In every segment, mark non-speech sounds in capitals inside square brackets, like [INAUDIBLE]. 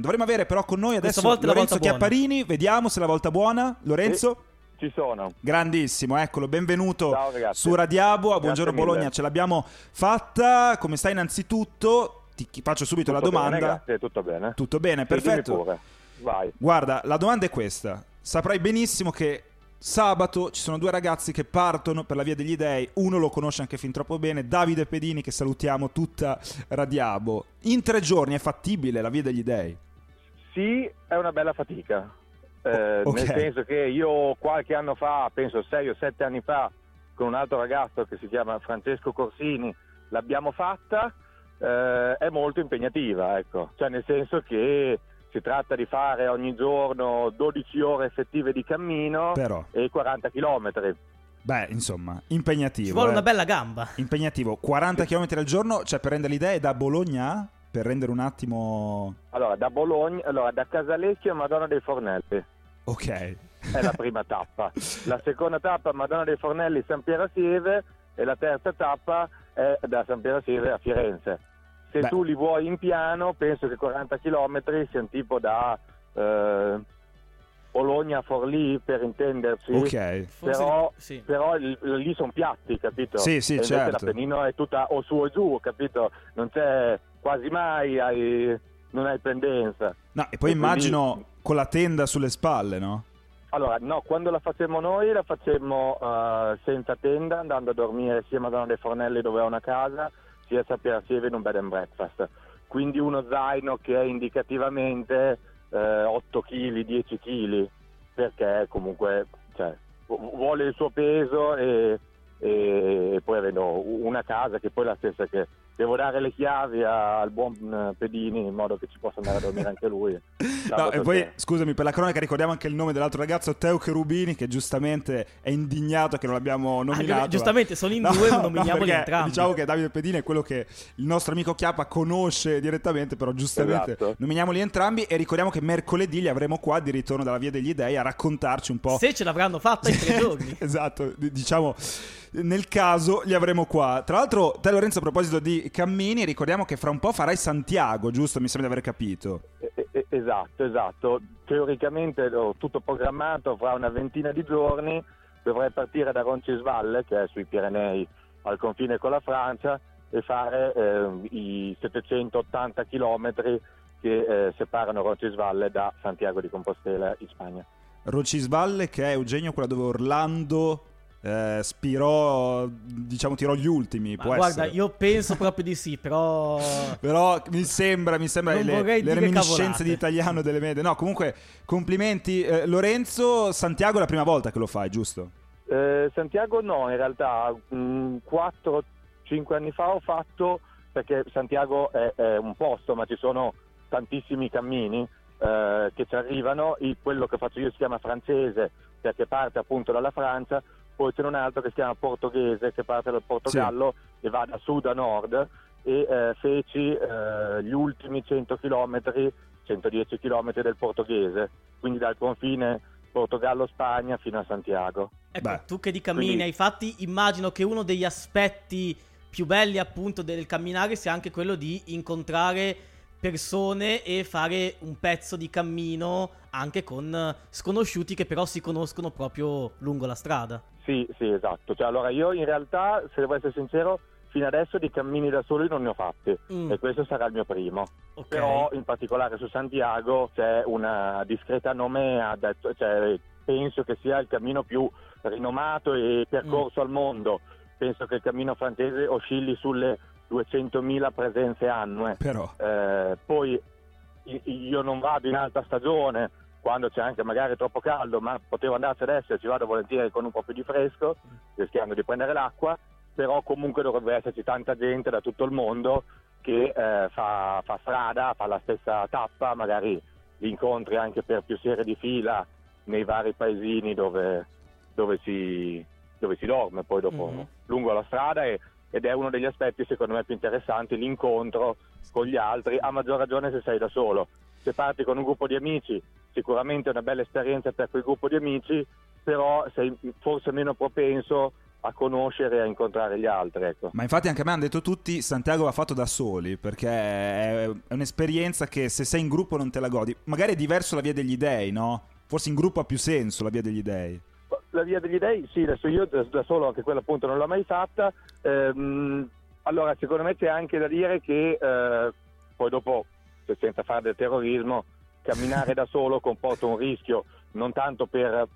Dovremmo avere però con noi adesso volta Lorenzo volta buona. Chiapparini, vediamo se è la volta buona. Lorenzo? Ci sono. Grandissimo, eccolo, benvenuto Ciao, su Radiabo, a Grazie Buongiorno mille. Bologna, ce l'abbiamo fatta. Come stai innanzitutto? Ti faccio subito Tutto la bene, domanda. grazie, tutto bene. Tutto bene, Sì, perfetto. Vai. Guarda, la domanda è questa. Saprai benissimo che sabato ci sono due ragazzi che partono per la via degli dei. Uno lo conosce anche fin troppo bene, Davide Pedini, che salutiamo tutta Radiabo. In tre giorni è fattibile la via degli dei? Sì, è una bella fatica. Eh, Ok. Nel senso che io qualche anno fa, penso sei o sette anni fa, con un altro ragazzo che si chiama Francesco Corsini, l'abbiamo fatta. eh, è molto impegnativa, ecco. Cioè, nel senso che si tratta di fare ogni giorno 12 ore effettive di cammino Però, e 40 chilometri. beh, insomma, impegnativo. Ci vuole eh. una bella gamba. Impegnativo, 40 km al giorno, cioè per rendere l'idea è da Bologna a? Per rendere un attimo... Allora, da Bologna, allora, da Casalecchio a Madonna dei Fornelli. Ok, è la prima tappa. La seconda tappa Madonna dei Fornelli San Piero a Sieve e la terza tappa è da San Piero a Sieve a Firenze. Se Beh. tu li vuoi in piano, penso che 40 km siano tipo da eh, Bologna a Forlì per intenderci. ok. Però, sì. però lì sono piatti, capito? Sì, sì, E certo. l'Appennino è tutta o su o giù, capito? Non c'è quasi mai, hai- non hai pendenza. No, e poi E quindi- immagino con la tenda sulle spalle, no? Allora, no, quando la facemmo noi la facemmo eh, senza tenda, andando a dormire sia a Madonna dei Fornelli dove ho una casa, sia a Sapere Sieve in un bed and breakfast. Quindi uno zaino che è indicativamente eh, 8 kg, 10 kg, perché comunque cioè, vu- vuole il suo peso e, e poi avendo una casa che poi è la stessa che devo dare le chiavi al buon eh, Pedini in modo che ci possa andare a dormire anche lui. [LAUGHS] No, e poi, scusami, per la cronaca ricordiamo anche il nome dell'altro ragazzo, Teo Cherubini, che giustamente è indignato che non l'abbiamo nominato. Ah, giustamente, sono in No, due, [LAUGHS] no, nominiamoli perché entrambi. Diciamo che Davide Pedini è quello che il nostro amico Chiappa conosce direttamente, però giustamente Esatto. nominiamoli entrambi e ricordiamo che mercoledì li avremo qua di ritorno dalla Via degli Dei a raccontarci un po'... Se ce l'avranno fatta in tre [LAUGHS] giorni. esatto, diciamo nel caso li avremo qua. Tra l'altro, te Lorenzo a proposito di cammini, ricordiamo che fra un po' farai Santiago, giusto? Mi sembra di aver capito. Esatto, esatto. Teoricamente ho tutto programmato fra una ventina di giorni. Dovrei partire da Roncisvalle, che è sui Pirenei, al confine con la Francia, e fare eh, i 780 chilometri che eh, separano Roncisvalle da Santiago di Compostela in Spagna. Rocisvalle che è Eugenio, quella dove Orlando eh, spirò, diciamo, tirò gli ultimi. Ma può guarda, essere. io penso proprio di sì, però... [LAUGHS] Però mi sembra, mi sembra Non le, le reminiscenze cavolate. di italiano delle medie. No, comunque, complimenti. Eh, Lorenzo, Santiago è la prima volta che lo fai, giusto? Eh, Santiago no, in realtà 4-5 anni fa ho fatto, perché Santiago è, è un posto, ma ci sono tantissimi cammini eh, che ci arrivano, quello che faccio io si chiama francese perché parte appunto dalla Francia, poi c'è un altro che si chiama portoghese che parte dal Portogallo e va da sud a nord e eh, feci eh, gli ultimi 100 km, 110 km del portoghese, quindi dal confine Portogallo-Spagna fino a Santiago. Ecco, Beh, tu che di cammini quindi- hai fatti, immagino che uno degli aspetti più belli appunto del camminare sia anche quello di incontrare persone e fare un pezzo di cammino anche con sconosciuti che però si conoscono proprio lungo la strada. Sì, sì, esatto. Cioè, allora io in realtà, se devo essere sincero, fino adesso di cammini da soli non ne ho fatti Mm, e questo sarà il mio primo. ok. Però in particolare su Santiago c'è una discreta nomea, detto- cioè, penso che sia il cammino più rinomato e percorso al mondo. Penso che il cammino francese oscilli sulle 200.000 presenze annue. Però. Eh, poi io non vado in alta stagione quando c'è anche magari troppo caldo, ma potevo andarci adesso e ci vado volentieri con un po' più di fresco, rischiando di prendere l'acqua, però comunque dovrebbe esserci tanta gente da tutto il mondo che eh, fa, fa strada, fa la stessa tappa, magari li incontri anche per più serie di fila nei vari paesini dove, dove si, dove si dorme poi dopo Mhm. lungo la strada e- ed è uno degli aspetti secondo me più interessanti, l'incontro con gli altri, a maggior ragione se sei da solo. Se parti con un gruppo di amici, sicuramente è una bella esperienza per quel gruppo di amici, però sei forse meno propenso a conoscere e a incontrare gli altri. Ecco. Ma infatti anche a me hanno detto tutti Santiago va fatto da soli, perché è un'esperienza che se sei in gruppo non te la godi. Magari è diverso la via degli dei, no? Forse in gruppo ha più senso la via degli dei. La via degli dei, sì, adesso io da solo anche quella appunto non l'ho mai fatta. Ehm, allora, secondo me c'è anche da dire che eh, poi dopo, se- senza fare del terrorismo, camminare da solo comporta un rischio, non tanto per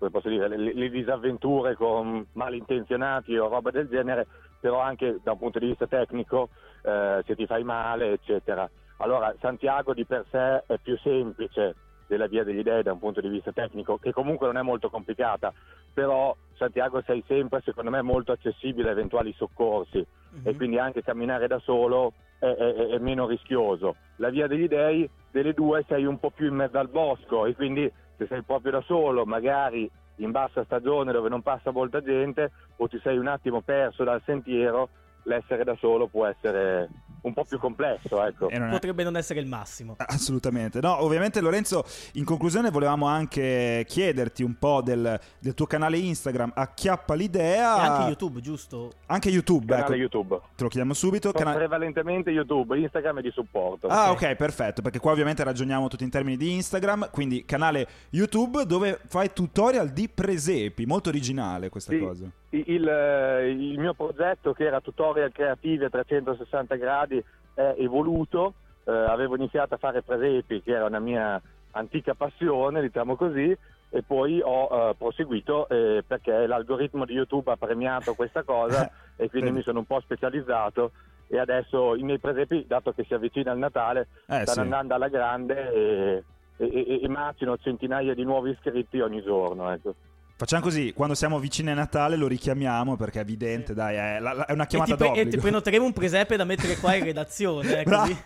come posso dire, le, le disavventure con malintenzionati o roba del genere, però anche da un punto di vista tecnico, eh, se ti fai male, eccetera. Allora, Santiago di per sé è più semplice della via degli dei da un punto di vista tecnico, che comunque non è molto complicata, però Santiago sei sempre, secondo me, molto accessibile a eventuali soccorsi Mhm. e quindi anche camminare da solo è, è- è meno rischioso. La via degli dei, delle due, sei un po' più in mezzo al bosco e quindi se sei proprio da solo, magari in bassa stagione dove non passa molta gente o ti sei un attimo perso dal sentiero, l'essere da solo può essere un po' più complesso, ecco. E non è- Potrebbe non essere il massimo. Assolutamente. No, ovviamente Lorenzo, in conclusione volevamo anche chiederti un po' del, del tuo canale Instagram, acchiappa l'idea. E anche YouTube, giusto? Anche YouTube, Canale ecco, YouTube. te lo chiediamo subito. Cana- prevalentemente YouTube, Instagram è di supporto. Ah, Ok. ok, perfetto, perché qua ovviamente ragioniamo tutti in termini di Instagram, quindi canale YouTube dove fai tutorial di presepi, molto originale questa Sì. cosa. Il, il mio progetto che era tutorial creativi a 360 gradi è evoluto, Eh, avevo iniziato a fare presepi che era una mia antica passione, diciamo così, e poi ho eh, proseguito eh, perché l'algoritmo di YouTube ha premiato questa cosa [LAUGHS] e quindi mi sono un po' specializzato e adesso i miei presepi, dato che si avvicina il Natale, Eh, stanno sì. andando alla grande e, e, e- e macino centinaia di nuovi iscritti ogni giorno. Ecco. Facciamo così, quando siamo vicini a Natale lo richiamiamo perché è evidente, dai, è, la- la- è una E chiamata ti, pre- e d'obbligo. ti prenoteremo un presepe da mettere qua in [LAUGHS] redazione. eh, Bra- così.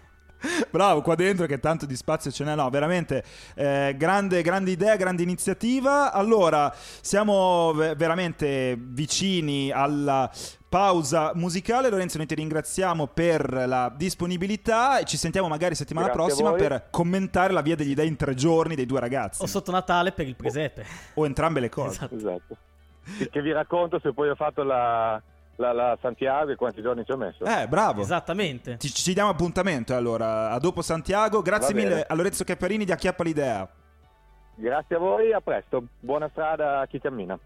[LAUGHS] Bravo, qua dentro che tanto di spazio ce n'è, no, veramente eh, grande, grande idea, grande iniziativa. Allora, siamo ve- veramente vicini alla pausa musicale. Lorenzo, noi ti ringraziamo per la disponibilità e ci sentiamo magari settimana Grazie prossima per commentare la via degli dei in tre giorni dei due ragazzi. O sotto Natale per il presepe. O entrambe le cose. Esatto. Esatto. Che- vi racconto se poi ho fatto la, la- la Santiago e quanti giorni ci ho messo. Eh, bravo. Esattamente. Ci, ci diamo appuntamento allora. A dopo Santiago. Grazie Va bene. mille a Lorenzo Capparini di Acchiappa l'Idea. Grazie a voi, a presto. Buona strada a chi cammina.